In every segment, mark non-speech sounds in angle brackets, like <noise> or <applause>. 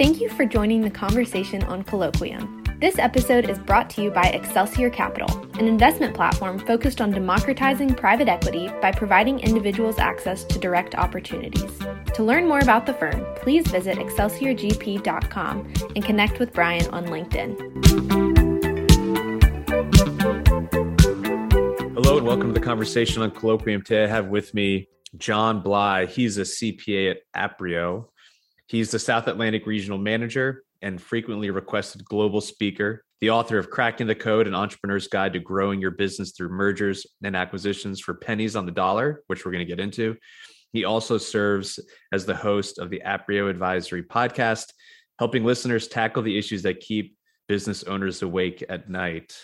Thank you for joining the conversation on Colloquium. This episode is brought to you by Excelsior Capital, an investment platform focused on democratizing private equity by providing individuals access to direct opportunities. To learn more about the firm, please visit excelsiorgp.com and connect with Brian on LinkedIn. Hello and welcome to the conversation on Colloquium. Today I have with me John Bly. He's a CPA at Aprio. He's the South Atlantic Regional Manager and frequently requested global speaker, the author of Cracking the Code An Entrepreneur's Guide to Growing Your Business Through Mergers and Acquisitions for Pennies on the Dollar, which we're going to get into. He also serves as the host of the Aprio Advisory podcast, helping listeners tackle the issues that keep business owners awake at night.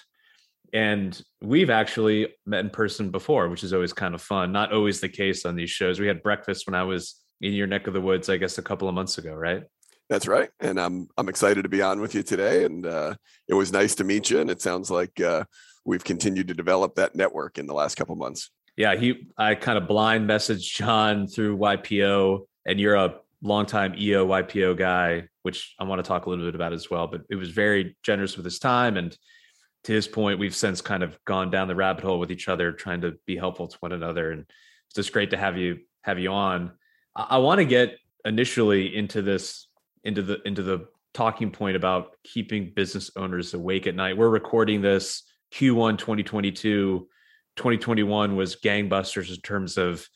And we've actually met in person before, which is always kind of fun. Not always the case on these shows. We had breakfast when I was in your neck of the woods, I guess, a couple of months ago, right? That's right, and I'm I'm excited to be on with you today. And uh, it was nice to meet you. And it sounds like uh, we've continued to develop that network in the last couple months. Yeah, he I kind of blind messaged John through YPO, and you're a longtime EO YPO guy, which I want to talk a little bit about as well. But it was very generous with his time, and to his point, we've since kind of gone down the rabbit hole with each other, trying to be helpful to one another. And it's just great to have you have you on. I, want to get initially into this into the into the talking point about keeping business owners awake at night. We're recording this Q1 2022. 2021 was gangbusters in terms of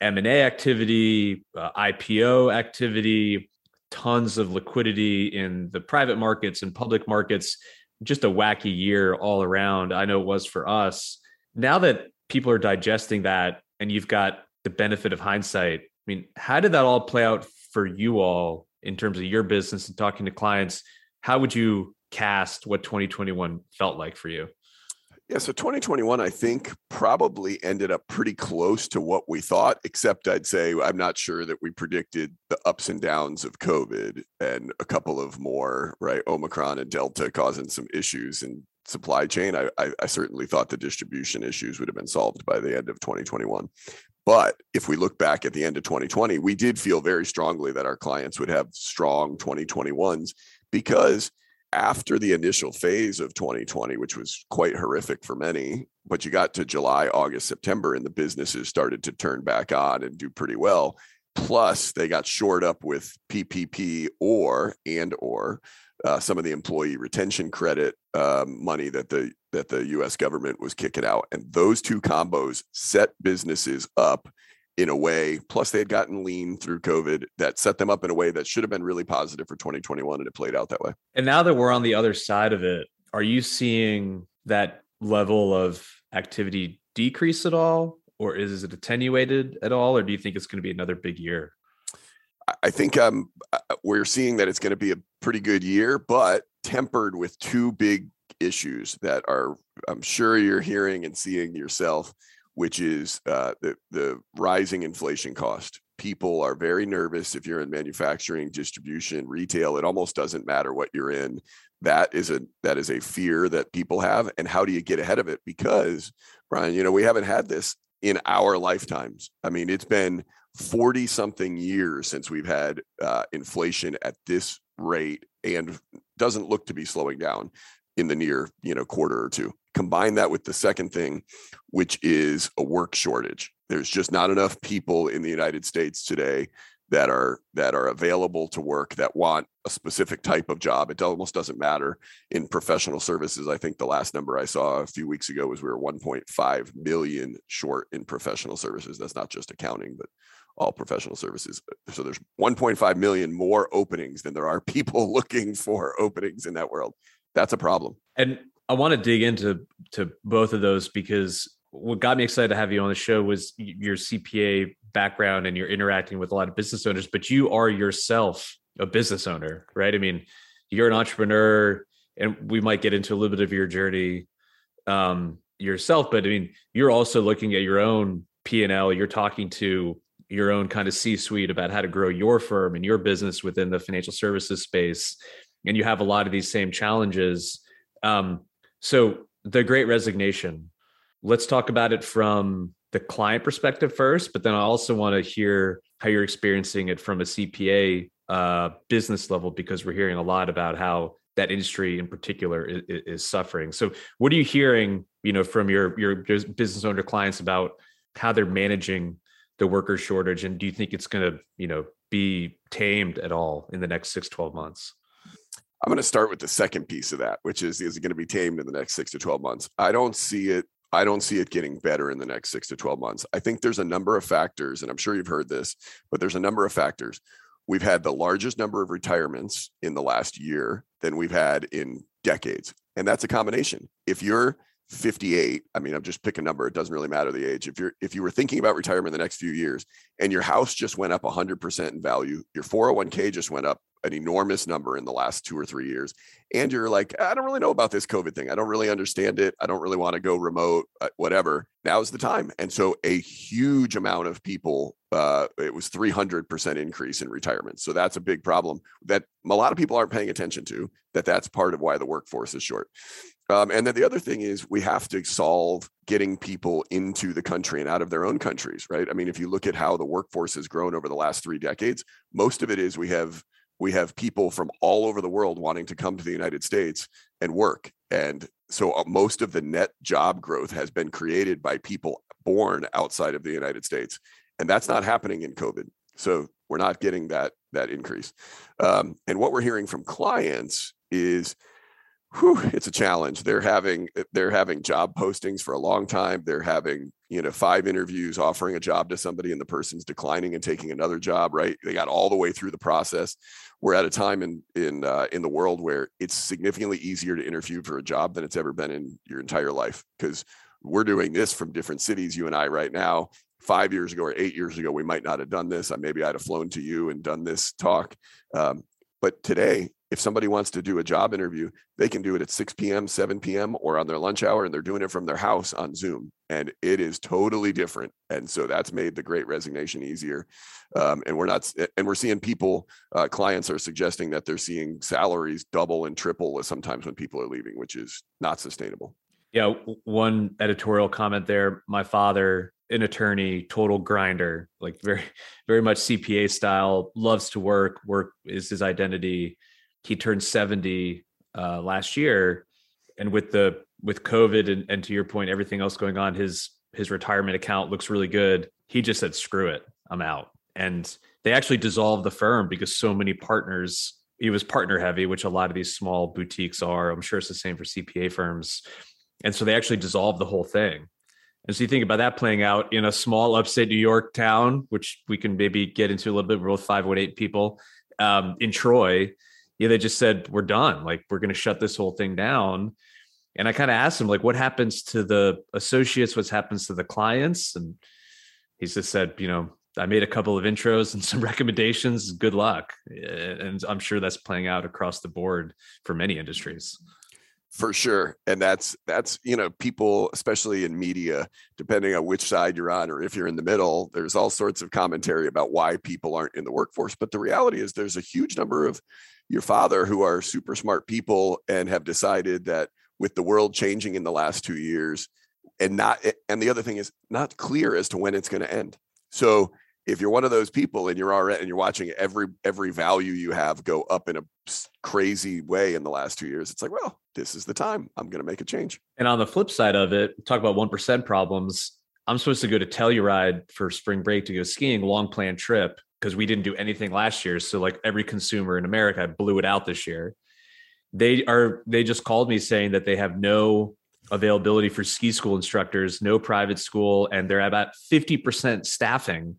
M&A activity, uh, IPO activity, tons of liquidity in the private markets and public markets. Just a wacky year all around. I know it was for us. Now that people are digesting that and you've got the benefit of hindsight, mean, how did that all play out for you all in terms of your business and talking to clients? How would you cast what 2021 felt like for you? Yeah, so 2021, I think, probably ended up pretty close to what we thought, except I'd say I'm not sure that we predicted the ups and downs of COVID and a couple of more, right? Omicron and Delta causing some issues in supply chain. I, I, I certainly thought the distribution issues would have been solved by the end of 2021. But if we look back at the end of 2020, we did feel very strongly that our clients would have strong 2021s because after the initial phase of 2020, which was quite horrific for many, but you got to July, August, September, and the businesses started to turn back on and do pretty well. Plus, they got shored up with PPP or and or uh, some of the employee retention credit um, money that the that the U.S. government was kicking out, and those two combos set businesses up in a way. Plus, they had gotten lean through COVID that set them up in a way that should have been really positive for 2021, and it played out that way. And now that we're on the other side of it, are you seeing that level of activity decrease at all, or is it attenuated at all, or do you think it's going to be another big year? I think um, uh, we're seeing that it's going to be a pretty good year, but tempered with two big issues that are, I'm sure you're hearing and seeing yourself, which is uh, the the rising inflation cost. People are very nervous if you're in manufacturing, distribution, retail. It almost doesn't matter what you're in. that is a that is a fear that people have and how do you get ahead of it because brian you know we haven't had this in our lifetimes. I mean it's been 40 something years since we've had uh, inflation at this rate and doesn't look to be slowing down in the near you know quarter or two. Combine that with the second thing which is a work shortage. There's just not enough people in the united states today that are that are available to work that want a specific type of job. It almost doesn't matter. In professional services i think the last number i saw a few weeks ago was we were 1.5 million short in professional services. That's not just accounting but all professional services. So there's 1.5 million more openings than there are <laughs> people looking for openings in that world. That's a problem. And i want to dig into to both of those because what got me excited to have you on the show was your cpa background and you're interacting with a lot of business owners, but you are yourself a business owner, right? I mean, you're an entrepreneur, and we might get into a little bit of your journey um, yourself, but I mean, you're also looking at your own P and L. You're talking to your own kind of C-suite about how to grow your firm and your business within the financial services space, and you have a lot of these same challenges. Um, so, the Great Resignation. Let's talk about it from the client perspective first, but then I also want to hear how you're experiencing it from a CPA uh, business level because we're hearing a lot about how that industry in particular is, is, suffering. So, what are you hearing, you know, from your your business owner clients about how they're managing the worker shortage, and do you think it's going to, you know, be tamed at all in the next six, 12 months? I'm going to start with the second piece of that, which is is it going to be tamed in the next six to 12 months? I don't see it I don't see it getting better in the next six to 12 months. I think there's a number of factors, and I'm sure you've heard this, but there's a number of factors. We've had the largest number of retirements in the last year than we've had in decades. And that's a combination. If you're 58, I mean, I'm just pick a number, it doesn't really matter the age. If you're if you were thinking about retirement the next few years and your house just went up 100% in value, your 401k just went up an enormous number in the last two or three years and you're like i don't really know about this covid thing. I don't really understand it. I don't really want to go remote uh, whatever. Now's the time. And so a huge amount of people uh, it was 300% increase in retirement. So that's a big problem that a lot of people aren't paying attention to that that's part of why the workforce is short um, and then the other thing is we have to solve getting people into the country and out of their own countries right i mean if you look at how the workforce has grown over the last three decades most of it is we have we have people from all over the world wanting to come to the United States and work. And so uh, most of the net job growth has been created by people born outside of the United States. And that's not happening in COVID. So we're not getting that that increase. Um, and what we're hearing from clients is whew, it's a challenge. They're having they're having job postings for a long time. They're having you know five interviews offering a job to somebody and the person's declining and taking another job. Right? They got all the way through the process. We're at a time in in uh, in the world where it's significantly easier to interview for a job than it's ever been in your entire life because we're doing this from different cities. You and I right now. Five years ago or eight years ago, we might not have done this. Maybe I'd have flown to you and done this talk. Um, but today, if somebody wants to do a job interview, they can do it at 6 p.m., 7 p.m., or on their lunch hour, and they're doing it from their house on Zoom. And it is totally different. And so that's made the great resignation easier. Um, and we're not, and we're seeing people, uh, clients are suggesting that they're seeing salaries double and triple sometimes when people are leaving, which is not sustainable. Yeah. One editorial comment there. My father, an attorney, total grinder, like very, very much CPA style, loves to work. Work is his identity he turned 70 uh, last year. And with the with covid and, and to your point everything else going on his his retirement account looks really good. He just said screw it i'm out. And they actually dissolved the firm because so many partners he was partner heavy which a lot of these small boutiques are. I'm sure it's the same for cpa firms. And so they actually dissolved the whole thing. And so you think about that playing out in a small upstate new york town which we can maybe get into a little bit we're both 518 people um, in troy yeah, they just said we're done. Like we're going to shut this whole thing down. And I kind of asked him like, what happens to the associates? What happens to the clients? And he just said, you know, I made a couple of intros and some <laughs> recommendations. Good luck. And I'm sure that's playing out across the board for many industries. For sure and that's that's you know people especially in media depending on which side you're on or if you're in the middle there's all sorts of commentary about why people aren't in the workforce but the reality is there's a huge number of your father who are super smart people and have decided that with the world changing in the last 2 years and not eh, and the other thing is not clear as to when it's going to end. So if you're one of those people and you're already and you're watching every every value you have go up in a crazy way in the last two years it's like well this is the time. I'm going to make a change. And on the flip side of it talk about 1% problems. I'm supposed to go to telluride for spring break to go skiing long planned trip because we didn't do anything last year. So like every consumer in america blew it out this year. They are they just called me saying that they have no availability for ski school instructors no private school and they're about 50% staffing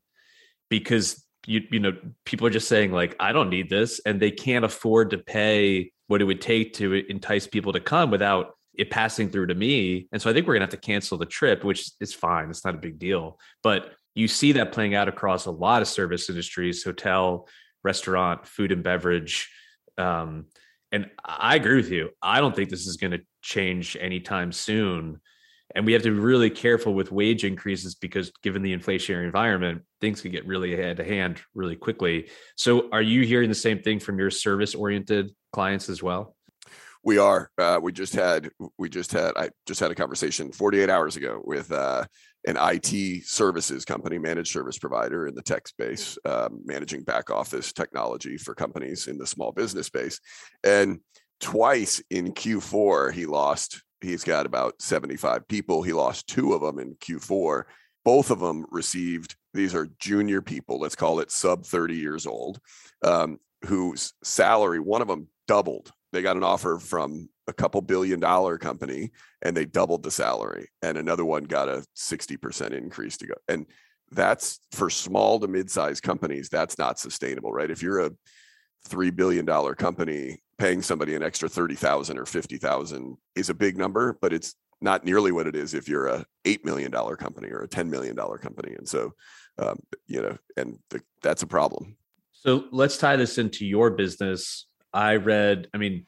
because you you know people are just saying like I don't need this and they can't afford to pay what it would take to entice people to come without it passing through to me. And so I think we're going to have to cancel the trip, which is fine. It's not a big deal. But you see that playing out across a lot of service industries, hotel, restaurant, food and beverage. Um, and I agree with you. I don't think this is going to change anytime soon and we have to be really careful with wage increases because given the inflationary environment things can get really ahead of hand really quickly. So are you hearing the same thing from your service oriented clients as well? We are. Uh, we just had we just had i just had a conversation 48 hours ago with uh, an it services company managed service provider in the tech space um, managing back office technology for companies in the small business space. And twice in q4 he lost he's got about 75 people. He lost two of them in Q4. Both of them received, these are junior people, let's call it sub 30 years old, um, whose salary, one of them doubled. They got an offer from a couple billion dollar company and they doubled the salary. And another one got a 60% increase to go. And that's for small to mid-sized companies, that's not sustainable, right? If you're a $3 billion company paying somebody an extra 30,000 or 50,000 is a big number, but it's not nearly what it is if you're a $8 million company or a $10 million company. And so, um, you know, and the, that's a problem. So let's tie this into your business. I read, I mean,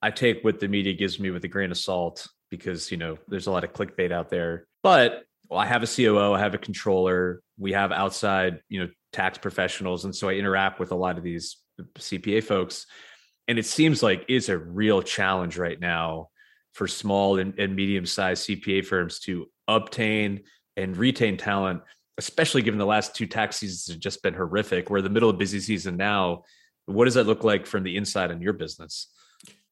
I take what the media gives me with a grain of salt because, you know, there's a lot of clickbait out there, but well, I have a COO, I have a controller, we have outside, you know, tax professionals. And so I interact with a lot of these CPA folks and it seems like it's a real challenge right now for small and, and medium-sized CPA firms to obtain and retain talent, especially given the last two tax seasons have just been horrific. We're in the middle of busy season now. What does that look like from the inside in your business?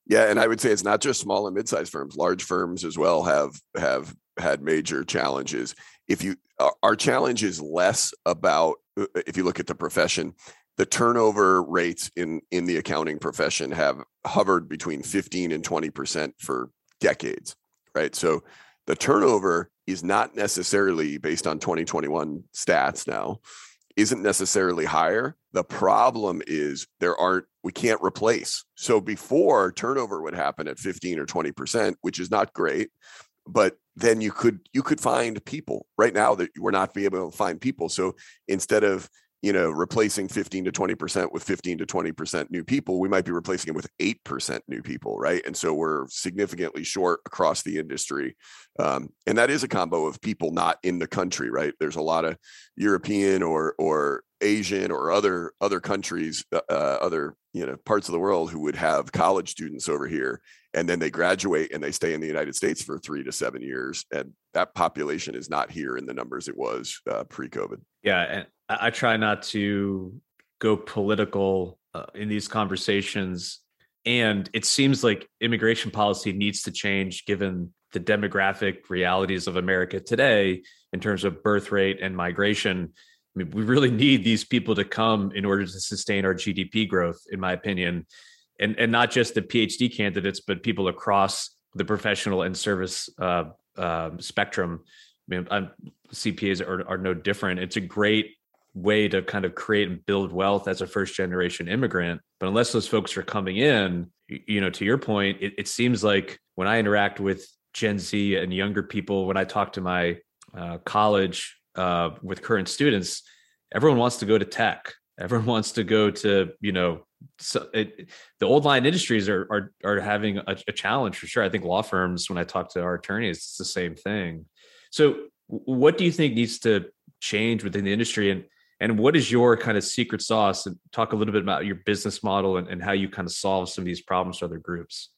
Yeah, and I would say it's not just small and mid-sized firms; large firms as well have have had major challenges. If you, our challenge is less about uh, if you look at the profession, the turnover rates in in the accounting profession have hovered between 15 and 20% for decades right? So the turnover is not necessarily based on 2021 stats now isn't necessarily higher. The problem is there aren't we can't replace. So before turnover would happen at 15 or 20% which is not great but then you could you could find people. Right now that we're not be able to find people. So instead of you know, replacing 15 to 20% with 15 to 20% new people, we might be replacing it with 8% new people, right? And so we're significantly short across the industry. Um, and that is a combo of people not in the country, right? There's a lot of European or, or Asian or other, other countries, uh, uh other, you know, parts of the world who would have college students over here and then they graduate and they stay in the United States for three to seven years. And that population is not here in the numbers it was uh, pre COVID. Yeah. And I try not to go political uh, in these conversations. And it seems like immigration policy needs to change given the demographic realities of America today in terms of birth rate and migration. I mean, we really need these people to come in order to sustain our GDP growth, in my opinion, and and not just the PhD candidates, but people across the professional and service uh, uh, spectrum. I mean, I'm, CPAs are, are no different. It's a great way to kind of create and build wealth as a first generation immigrant. But unless those folks are coming in, you know, to your point, it, it seems like when I interact with Gen Z and younger people, when I talk to my uh, college uh, with current students, everyone wants to go to tech. everyone <laughs> wants to go to you know so it, the old line industries are are are having a, a, challenge for sure. I think law firms, when I talk to our attorneys, it's the same thing. So, what do you think needs to change within the industry, and and what is your kind of secret sauce? And talk a little bit about your business model and, and how you kind of solve some of these problems for other groups.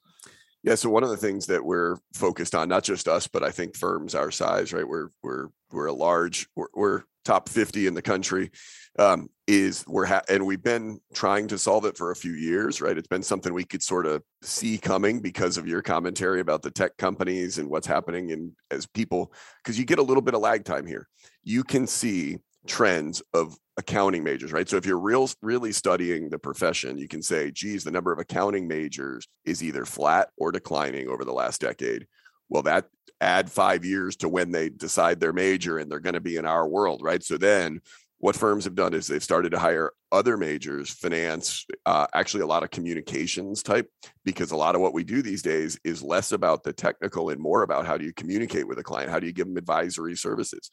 Yeah, so one of the things that we're focused on, not just us, but I think firms our size, right? We're we're we're a large, we're, we're top 50 in the country um, is we're ha- and we've been trying to solve it for a few years right it's been something we could sort of see coming because of your commentary about the tech companies and what's happening and as people because you get a little bit of lag time here you can see trends of accounting majors right? So if you're real really studying the profession you can say geez the number of accounting majors is either flat or declining over the last decade. Well that add five years to when they decide their major and they're going to be in our world right? So then what firms have done is they've started to hire other majors finance uh, actually a lot of communications type because a lot of what we do these days is less about the technical and more about how do you communicate with a client? How do you give them advisory services?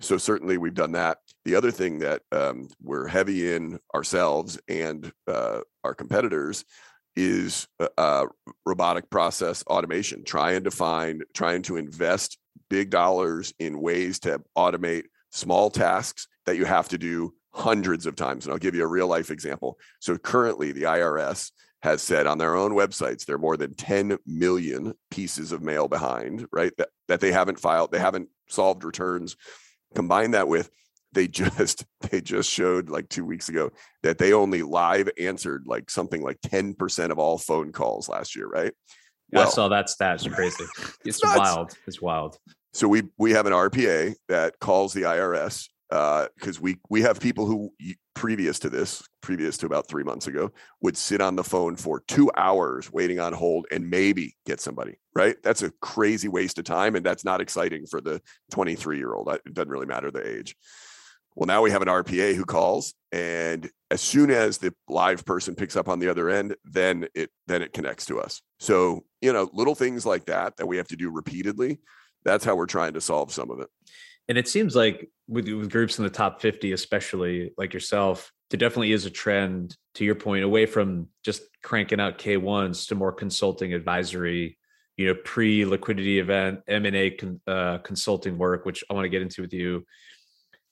So certainly we've done that. The other thing that um, we're heavy in ourselves and uh, our competitors is uh, uh, robotic process automation, trying to find, trying to invest big dollars in ways to automate small tasks that you have to do hundreds of times. And I'll give you a real life example. So currently, the IRS has said on their own websites there are more than 10 million pieces of mail behind, right? That, that they haven't filed, they haven't solved returns. Combine that with they just <laughs> they just showed like two weeks ago that they only live answered like something like 10% of all phone calls last year right well, i saw that stat it's crazy <laughs> it's, it's wild it's wild so we we have an rpa that calls the irs because uh, we we have people who previous to this previous to about three months ago would sit on the phone for two hours waiting on hold and maybe get somebody right that's a crazy waste of time and that's not exciting for the 23 year old it doesn't really matter the age well, now we have an RPA who calls, and as soon as the live person picks up on the other end, then it then it connects to us. So you know, little things like that that we have to do repeatedly. That's how we're trying to solve some of it. And it seems like with, with groups in the top 50, especially like yourself, there definitely is a trend to your point away from just cranking out K1s to more consulting advisory, you know, pre liquidity event, M&A con, uh, consulting work, which I want to get into with you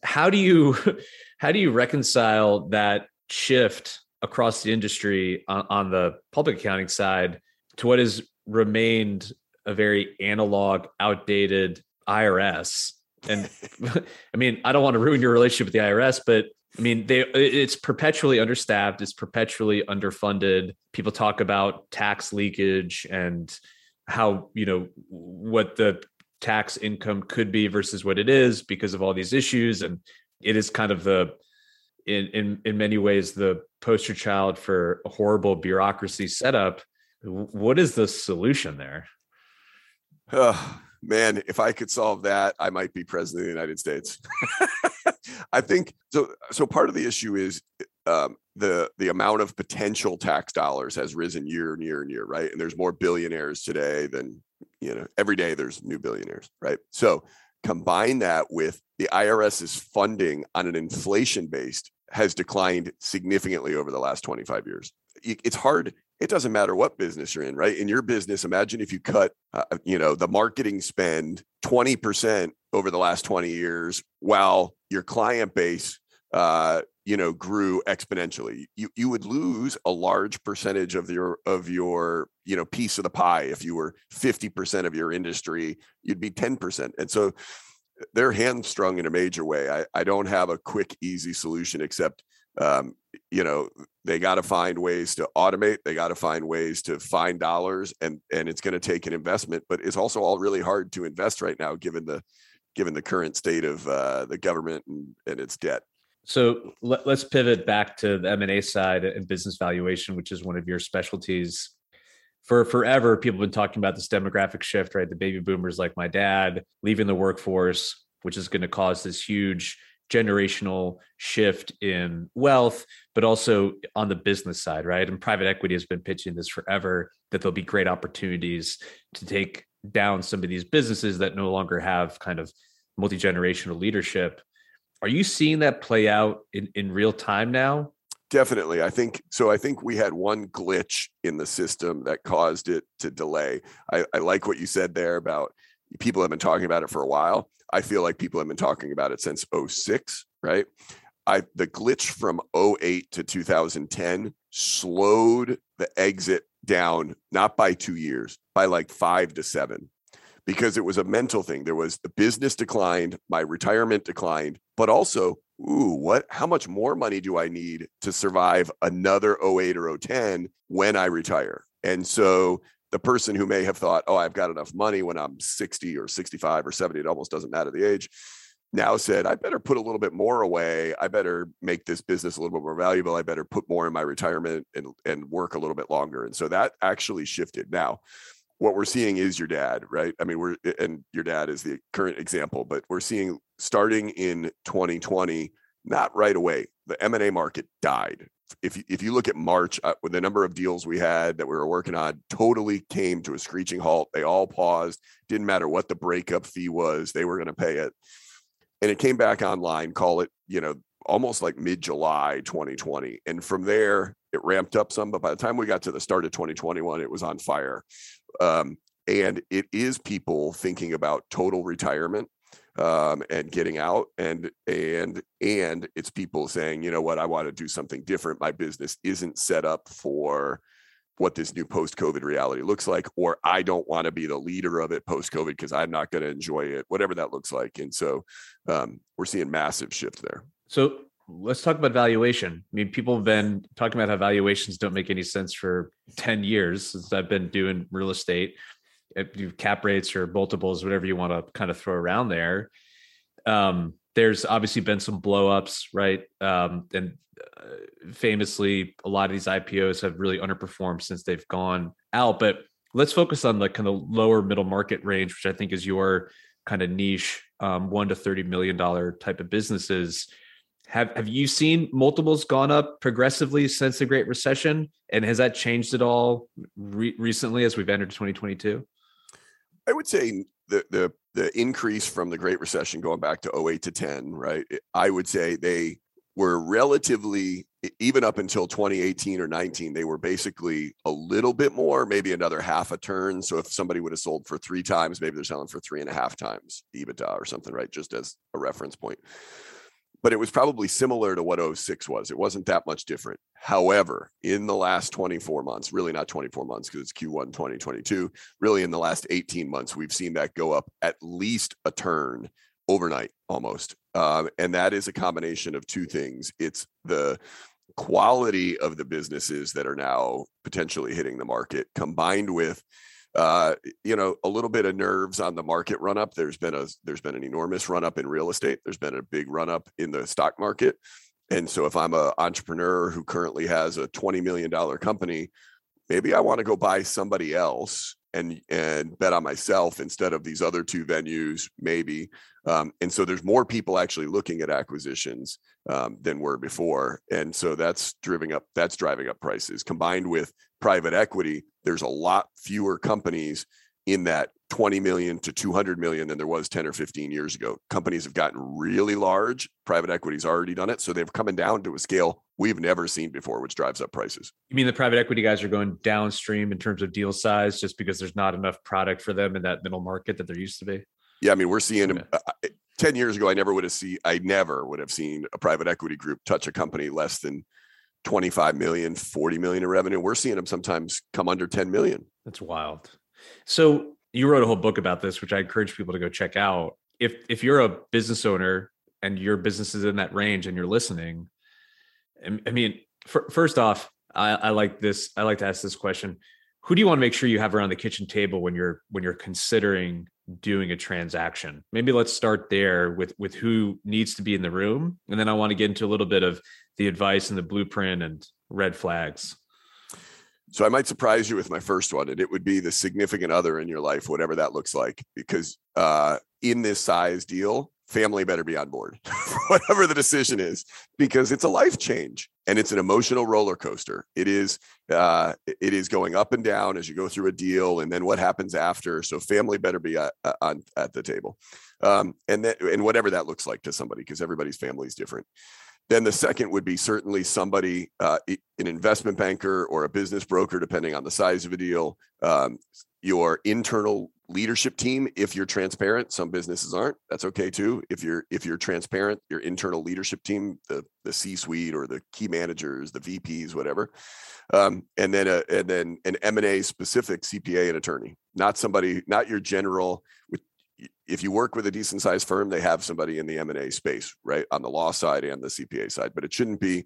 how do you <laughs> how do you reconcile that shift across the industry on, on the public accounting side to what has remained a very analog, outdated IRS? And <laughs> I mean, I don't want to ruin your relationship with the IRS, but I mean, they it's perpetually understaffed, it's perpetually underfunded. People talk about tax leakage and how, you know, what the tax income could be versus what it is because of all these issues. And it is kind of the in in in many ways the poster child for a horrible bureaucracy setup. What is the solution there man if i could solve that i might be president of the united states. <laughs> I think so so part of the issue is um, the the amount of potential tax dollars has risen year and year and year right? And there's more billionaires today than you know every day there's new billionaires right? So combine that with the irs's funding on an inflation based has declined significantly over the last 25 years. It's hard it doesn't matter what business you're in right? In your business imagine if you cut uh, you know the marketing spend 20% over the last 20 years while your client base uh, you know grew exponentially. You you would lose a large percentage of your of your you know piece of the pie if you were 50% of your industry you'd be 10% and so they're hamstrung in a major way. I i don't have a quick easy solution except um, you know they got to find ways to automate they got to find ways to find dollars and and it's going to take an investment but it's also all really hard to invest right now given the given the current state of uh, the government and, and its debt so let, us pivot back to the M&A side and business valuation, which is one of your specialties. For forever, people have been talking about this demographic shift, right? The baby boomers like my dad leaving the workforce, which is going to cause this huge generational shift in wealth, but also on the business side, right? And private equity has been pitching this forever that there'll be great opportunities to take down some of these businesses that no longer have kind of multi generational leadership Are you seeing that play out in, in real time now? Definitely. I think so. I think we had one glitch in the system that caused it to delay. I, I like what you said there about people have been talking about it for a while. I feel like people have been talking about it since 06, right? I the glitch from 08 to 2010 slowed the exit down not by 2 years, by like 5 to 7 because it was a mental thing. There was the business declined, my retirement declined, but also, ooh, what how much more money do I need to survive another 08 or 010 when I retire? And so the person who may have thought, oh, I've got enough money when I'm 60 or 65 or 70, it almost doesn't matter the age, now said, I better put a little bit more away. I better make this business a little bit more valuable. I better put more in my retirement and, and work a little bit longer. And so that actually shifted. Now, what we're seeing is your dad, right? I mean, we're and your dad is the current example, but we're seeing starting in 2020, not right away. The M&A market died. If if you look at March, uh, with the number of deals we had that we were working on, totally came to a screeching halt. They all paused. Didn't matter what the breakup fee was; they were going to pay it. And it came back online. Call it, you know, almost like mid July 2020, and from there it ramped up some. But by the time we got to the start of 2021, it was on fire. Um, and it is people thinking about total retirement um, and getting out and and and it's people saying you know what i want to do something different my business isn't set up for what this new post covid reality looks like or i don't want to be the leader of it post covid because i'm not going to enjoy it whatever that looks like and so um, we're seeing massive shift there so let's talk about valuation. I mean, people have been talking about how valuations don't make any sense for 10 years since I've been doing real estate. Cap rates or multiples, whatever you want to kind of throw around there. Um, there's obviously been some blowups, right? Um, and uh, famously, a lot of these IPOs have really underperformed since they've gone out. But let's focus on the kind of lower middle market range, which I think is your kind of niche, um, one to thirty million dollar type of businesses have have you seen multiples gone up progressively since the Great Recession, and has that changed at all re- recently as we've entered 2022? I would say the the the increase from the Great Recession going back to 08 to 10, right? I would say they were relatively even up until 2018 or 19 they were basically a little bit more maybe another half a turn so if somebody would have sold for three times maybe they're selling for three and a half times ebitda or something right just as a reference point but it was probably similar to what 06 was. It wasn't that much different. However, in the last 24 months, really not 24 months because it's Q1 2022, really in the last 18 months, we've seen that go up at least a turn overnight almost. Um, and that is a combination of two things it's the quality of the businesses that are now potentially hitting the market combined with uh, you know, a little bit of nerves on the market run up. There's been a there's been an enormous run up in real estate. There's been a big run up in the stock market. And so if I'm an entrepreneur who currently has a $20 million company, maybe I want to go buy somebody else and and bet on myself instead of these other two venues, maybe. Um, and so there's more people actually looking at acquisitions um, than were before, and so that's driving up that's driving up prices. Combined with private equity, there's a lot fewer companies in that 20 million to 200 million than there was 10 or 15 years ago. Companies have gotten really large. Private equity's already done it. So they've coming down to a scale we've never seen before, which drives up prices. You mean the private equity guys are going downstream in terms of deal size just because there's not enough product for them in that middle market that there used to be? Yeah. I mean, we're seeing okay. uh, 10 years ago, I never would have seen, I never would have seen a private equity group touch a company less than 25 million, 40 million in revenue. We're seeing them sometimes come under 10 million. That's wild. So you wrote a whole book about this, which I encourage people to go check out. If if you're a business owner and your business is in that range and you're listening, I mean, for, first off, I, I like this. I like to ask this question: Who do you want to make sure you have around the kitchen table when you're when you're considering doing a transaction? Maybe let's start there with with who needs to be in the room, and then I want to get into a little bit of the advice and the blueprint and red flags. So I might surprise you with my first one, and it would be the significant other in your life, whatever that looks like. Because uh, in this size deal, family better be on board, <laughs> whatever the decision is, because it's a life change and it's an emotional roller coaster. It is uh, it is going up and down as you go through a deal, and then what happens after. So family better be at, uh, on at the table, um, and that and whatever that looks like to somebody, because everybody's family is different. Then the second would be certainly somebody, uh, an investment banker or a business broker, depending on the size of a deal. Um, your internal leadership team if you're transparent some businesses aren't that's okay too. If you're if you're transparent your internal leadership team the the c suite or the key managers the vps whatever. Um, and then a, and then an m&a specific cpa and attorney. Not somebody not your general if you work with a decent sized firm they have somebody in the m&a space right on the law side and the cpa side but it shouldn't be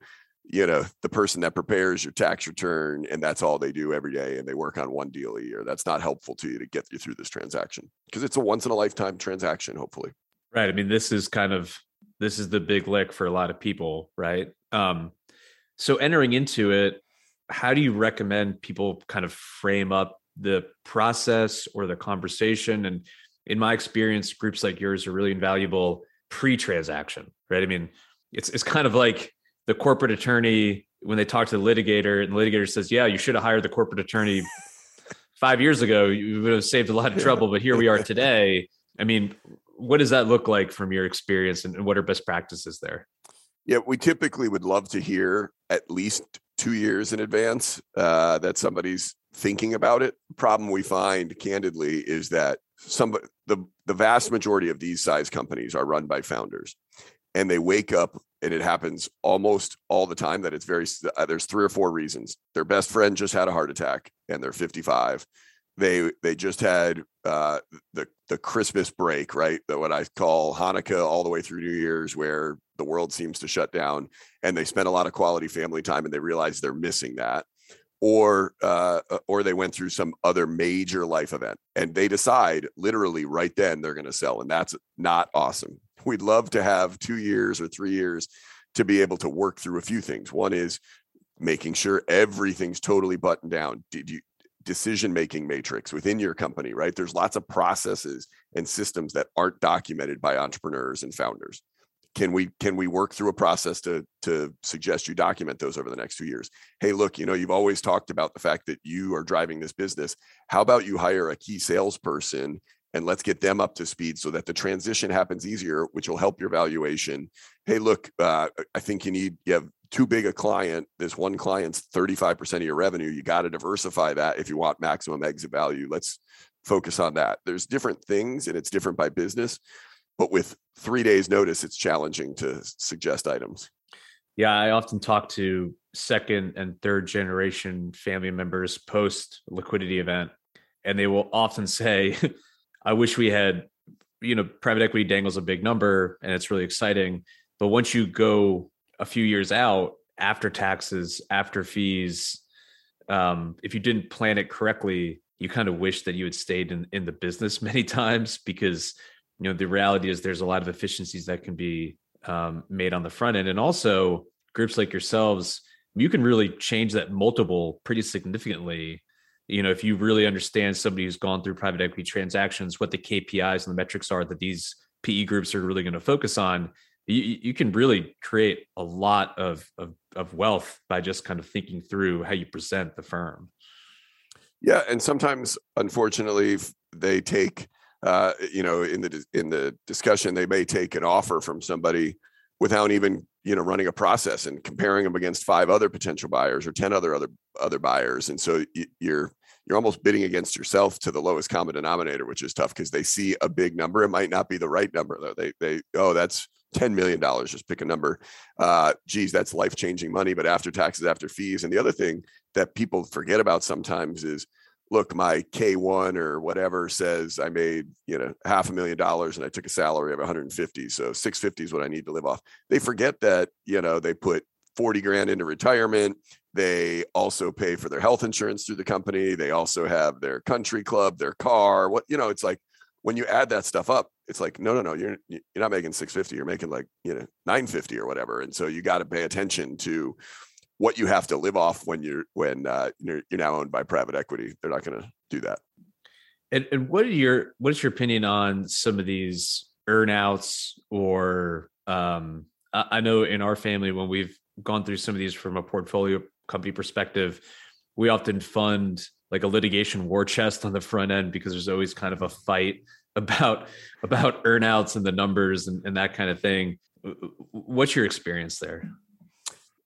you know the person that prepares your tax return and that's all they do every day and they work on one deal a year. That's not helpful to you to get you through this transaction because it's a once in a lifetime transaction hopefully. Right i mean this is kind of this is the big lick for a lot of people right? Um so entering into it how do you recommend people kind of frame up the process or the conversation and in my experience groups like yours are really invaluable pre-transaction right i mean it's it's kind of like the corporate attorney when they talk to the litigator and the litigator says, "Yeah, you should have hired the corporate attorney <laughs> five years ago. You would have saved a lot of trouble." But here we are <laughs> today. I mean, what does that look like from your experience, and what are best practices there? Yeah, we typically would love to hear at least two years in advance uh, that somebody's thinking about it. Problem we find, candidly, is that some the the vast majority of these size companies are run by founders, and they wake up and it happens almost all the time that it's very uh, there's three or four reasons. Their best friend just had a heart attack and they're 55 they they just had uh, the the christmas break right? What i call hanukkah all the way through new year's where the world seems to shut down and they spend a lot of quality family time and they realize they're missing that or uh, uh or they went through some other major life event and they decide literally right then they're going to sell and that's not awesome we'd love to have two years or three years to be able to work through a few things. One is making sure everything's totally buttoned down. Did you decision making matrix within your company, right? There's lots of processes and systems that aren't documented by entrepreneurs and founders. Can we can we work through a process to to suggest you document those over the next two years? Hey, look, you know, you've always talked about the fact that you are driving this business. How about you hire a key salesperson and let's get them up to speed so that the transition happens easier, which will help your valuation. Hey, look, uh, I think you need you have too big a client. This one client's 35% of your revenue. You got to diversify that if you want maximum exit value. Let's focus on that. There's different things and it's different by business, but with three days notice, it's challenging to suggest items. Yeah, I often talk to second and third generation family members post liquidity event, and they will often say, <laughs> I wish we had, you know, private equity dangles a big number and it's really exciting. But once you go a few years out after taxes, after fees, um, if you didn't plan it correctly, you kind of wish that you had stayed in, in the business <laughs> many times because, you know, the reality is there's a lot of efficiencies that can be um, made on the front end. And also groups like yourselves, you can really change that multiple pretty significantly you know if you really understand somebody who's gone through private equity transactions what the kpis and the metrics are that these pe groups are really going to focus on you, you can really create a lot of, of, of wealth by just kind of thinking through how you present the firm yeah and sometimes unfortunately they take uh, you know in the in the discussion they may take an offer from somebody without even you know running a process and comparing them against five other potential buyers or 10 other other other buyers and so you're you're almost bidding against yourself to the lowest common denominator, which is tough because they see a big number. It might not be the right number though. They they oh that's ten million dollars. Just pick a number. Uh, geez, that's life changing money. But after taxes, after fees, and the other thing that people forget about sometimes is look, my K1 or whatever says I made, you know, half a million dollars and I took a salary of 150. So 650 is what I need to live off. They forget that, you know, they put 40 grand into retirement. They also pay for their health insurance through the company. They also have their country club, their car. What you know, it's like when you add that stuff up, it's like no, no, no. You're you're not making 650. You're making like you know 950 or whatever. And so you got to pay attention to what you have to live off when you're when uh, you're, you're now owned by private equity. They're not going to do that. And, and what are your what is your opinion on some of these earnouts or um, I know in our family when we've gone through some of these from a portfolio company perspective, we often fund like a litigation war chest on the front end because there's always kind of a fight <laughs> about about earnouts and the numbers and, and that kind of thing. What's your experience there?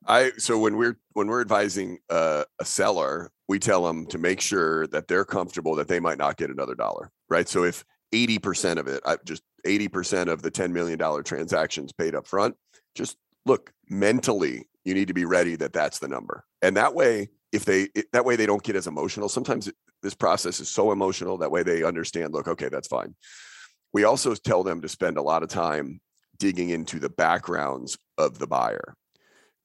I so when we're when we're advising uh, a seller, we tell them to make sure that they're comfortable that they might not get another dollar, right? So if 80% of it, I just 80% of the $10 million transactions paid up front, just look mentally, you need to be ready that that's the number. And that way, if they, it, that way they don't get as emotional. Sometimes it, this process is so emotional that way they understand, look, okay, that's fine. We also tell them to spend a lot of time digging into the backgrounds of the buyer.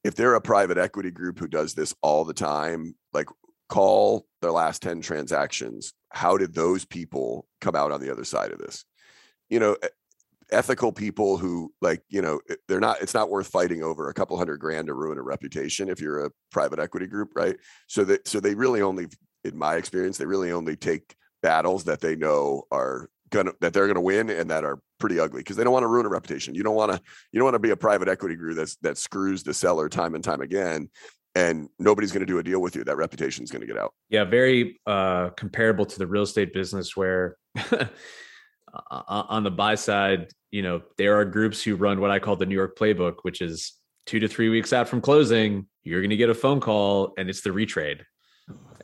If they're a private equity group who does this all the time, like call their last 10 transactions. How did those people come out on the other side of this? You know ethical people who like you know they're not it's not worth fighting over a couple hundred grand to ruin a reputation if you're a private equity group right? So that so they really only in my experience they really only take battles that they know are gonna that they're gonna win and that are pretty ugly because they don't want to ruin a reputation. You don't want to you don't want to be a private equity group that's that screws the seller time and time again and nobody's going to do a deal with you. That reputation is going to get out. Yeah very uh comparable to the real estate business where <laughs> on the buy side you know there are groups who run what i call the new york playbook which is two to three weeks out from closing you're going to get a phone call and it's the retrade.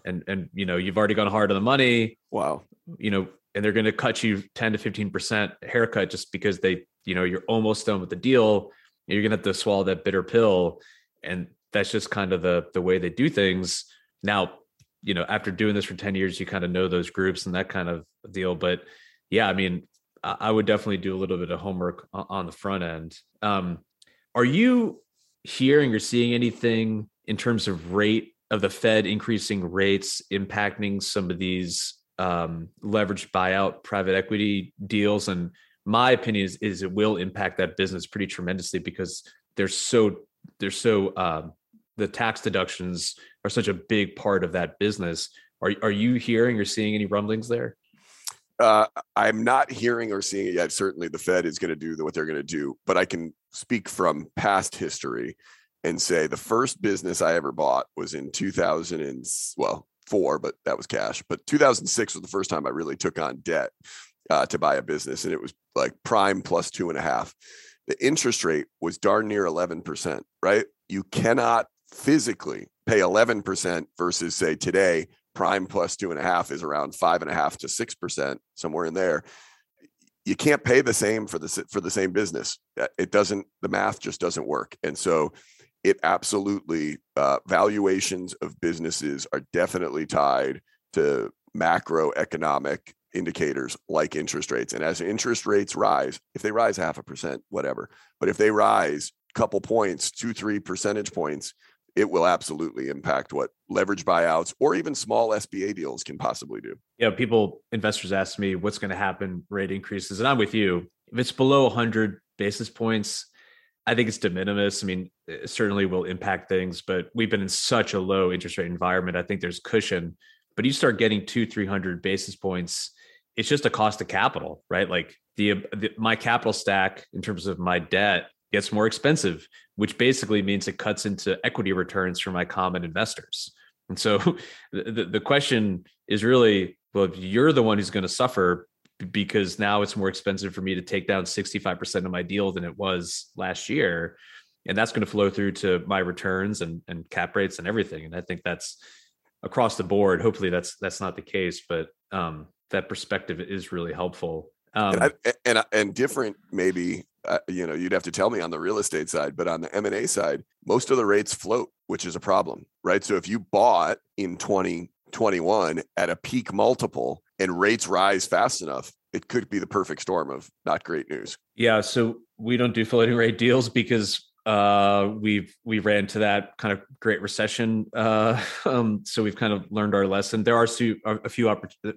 And and you know you've already gone hard on the money. Wow. You know and they're going to cut you 10 to 15% haircut just because they you know you're almost done with the deal you're going to have to swallow that bitter pill and that's just kind of the the way they do things. Now, you know, after doing this for 10 years, you kind of know those groups and that kind of deal. But yeah, I mean, I would definitely do a little bit of homework on the front end. Um, are you hearing or seeing anything in terms of rate of the Fed increasing rates impacting some of these um, leveraged buyout private equity deals? And my opinion is, is it will impact that business pretty tremendously because they're so they're so um, the tax deductions are such a big part of that business. Are are you hearing or seeing any rumblings there? Uh, I'm not hearing or seeing it yet. Certainly, the Fed is going to do what they're going to do, but I can speak from past history and say the first business I ever bought was in 2000 and well four, but that was cash. But 2006 was the first time I really took on debt uh, to buy a business, and it was like prime plus two and a half the interest rate was darn near 11%, right? You cannot physically pay 11% versus say today, prime plus two and a half is around five and a half to 6%, somewhere in there. You can't pay the same for the, for the same business. Uh, it doesn't, the math just doesn't work. And so it absolutely, uh, valuations of businesses are definitely tied to macroeconomic indicators like interest rates. And as interest rates rise, if they rise half a percent, whatever, but if they rise a couple points, two, three percentage points, it will absolutely impact what leverage buyouts or even small SBA deals can possibly do. Yeah, people, investors ask me what's going to happen rate increases, and I'm with you. If it's below 100 basis points, I think it's de minimis. I mean, it certainly will impact things, but we've been in such a low interest rate environment. I think there's cushion. But you start getting two, 300 basis points it's just a cost of capital, right? Like the, the, my capital stack in terms of my debt gets more expensive, which basically means it cuts into equity returns for my common investors. And so <laughs> the, the question is really, well, if you're the one who's going to suffer because now it's more expensive for me to take down 65% of my deal than it was last year. And that's going to flow through to my returns and, and cap rates and everything. And I think that's across the board. Hopefully that's, that's not the case, but um, that perspective is really helpful. Um, and, I, and, and different maybe uh, you know you'd have to tell me on the real estate side but on the m&a side most of the rates float which is a problem right so if you bought in 2021 at a peak multiple and rates rise fast enough it could be the perfect storm of not great news. Yeah so we don't do floating rate deals because uh, we've we ran to that kind of great recession uh, <laughs> um, so we've kind of learned our lesson. There are a few a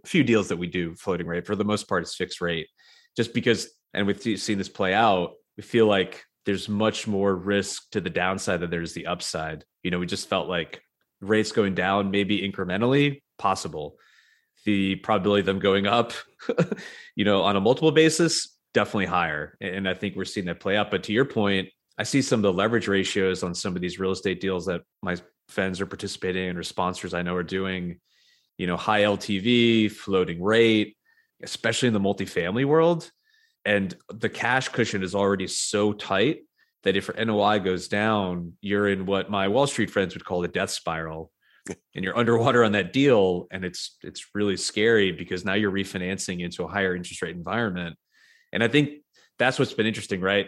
few deals that we do floating rate. For the most part it's fixed rate. Just because and we've seen this play out we feel like there's much more risk to the downside than there's the upside. You know we just felt like rates going down maybe incrementally possible the probability of them going up <laughs> you know on a multiple basis definitely higher. And I think we're seeing that play out. But to your point, I see some of the leverage ratios on some of these real estate deals that my friends are participating in or sponsors I know are doing, you know, high LTV, floating rate, especially in the multifamily world. And the cash cushion is already so tight that if your NOI goes down, you're in what my Wall Street friends would call the death spiral. And you're underwater on that deal. And it's it's really scary because now you're refinancing into a higher interest rate environment. And I think that's what's been interesting, right?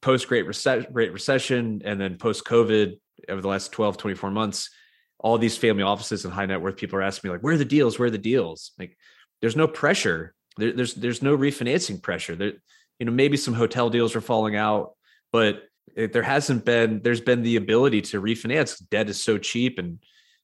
Post great recession, great recession, and then post COVID over the last 12, 24 months, all these family offices and high net worth people are asking me, like, where are the deals? Where are the deals? Like, there's no pressure. There, there's there's no refinancing pressure. There, you know, maybe some hotel deals are falling out, but it, there hasn't been. There's been the ability to refinance. Debt is so cheap, and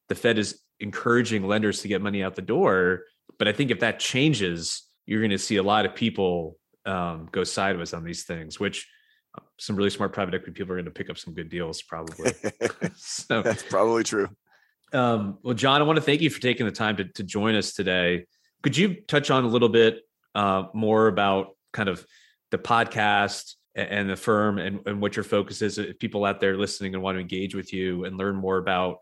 the Fed is encouraging lenders to get money out the door. But I think if that changes, you're going to see a lot of people um, go sideways on these things, which uh, some really smart private equity people are going to pick up some good deals probably. <laughs> <laughs> so that's probably true. Um, well, John, I want to thank you for taking the time to, to join us today. Could you touch on a little bit uh, more about kind of the podcast and, the firm and, and what your focus is? If people out there listening and want to engage with you and learn more about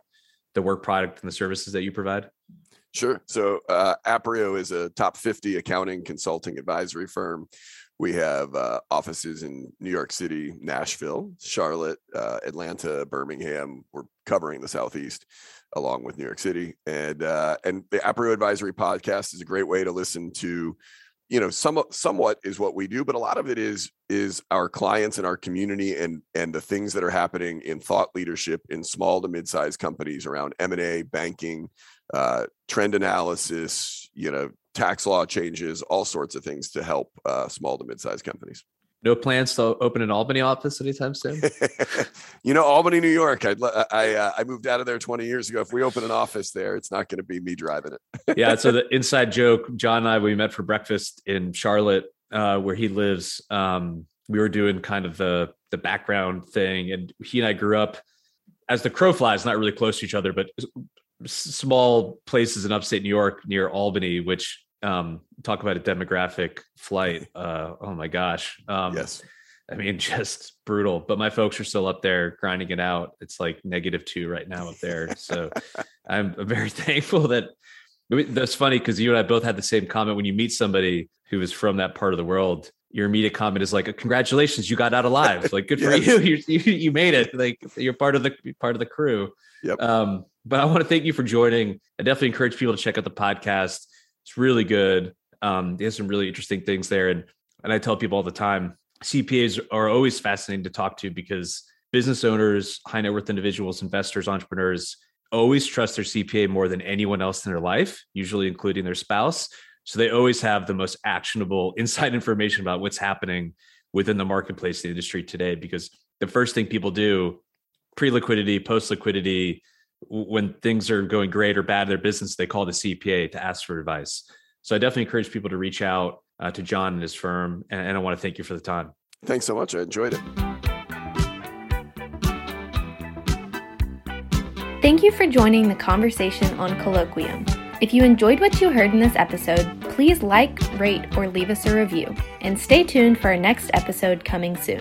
the work product and the services that you provide? Sure. So uh, Aprio is a top 50 accounting consulting advisory firm. We have uh, offices in New York City, Nashville, Charlotte, uh, Atlanta, Birmingham. We're covering the Southeast along with New York City. And uh, and the Aprio Advisory podcast is a great way to listen to you know some somewhat is what we do but a lot of it is is our clients and our community and and the things that are happening in thought leadership in small to mid-sized companies around m&a banking uh, trend analysis you know tax law changes all sorts of things to help uh, small to mid-sized companies no plans to open an Albany office anytime soon. <laughs> you know, Albany, New York. I I uh, I moved out of there 20 years ago. If we open an office there, it's not going to be me driving it. <laughs> yeah. So the inside joke, John and I, we met for breakfast in Charlotte, uh, where he lives. Um, we were doing kind of the the background thing, and he and I grew up as the crow flies, not really close to each other, but small places in upstate New York near Albany, which um, talk about a demographic flight. <laughs> Uh, oh my gosh. Um, yes. I mean, <laughs> just brutal. But my folks are still up there grinding it out. It's like negative two right now up there. So <laughs> I'm very thankful that that's funny because you and I both had the same comment when you meet somebody who is from that part of the world. Your immediate comment is like, "Congratulations, you got out alive! Like, good yes. for you. you. You made it. Like, you're part of the part of the crew." Yep. Um, but I want to thank you for joining. I definitely encourage people to check out the podcast. It's really good. Um, there's some really interesting things there, and and I tell people all the time, CPAs are always fascinating to talk to because business owners, high net worth individuals, investors, entrepreneurs always trust their CPA more than anyone else in their life, usually including their spouse. So they always have the most actionable <laughs> inside information about what's happening within the marketplace, the industry today. Because the first thing people do pre liquidity, post liquidity, when things are going great or bad in their business, they call the CPA to ask for advice. So I definitely encourage people to reach out uh, to John and his firm. And, and I want to thank you for the time. Thanks so much. I enjoyed it. Thank you for joining the conversation on Colloquium. If you enjoyed what you heard in this episode, please like, rate, or leave us a review. And stay tuned for our next episode coming soon.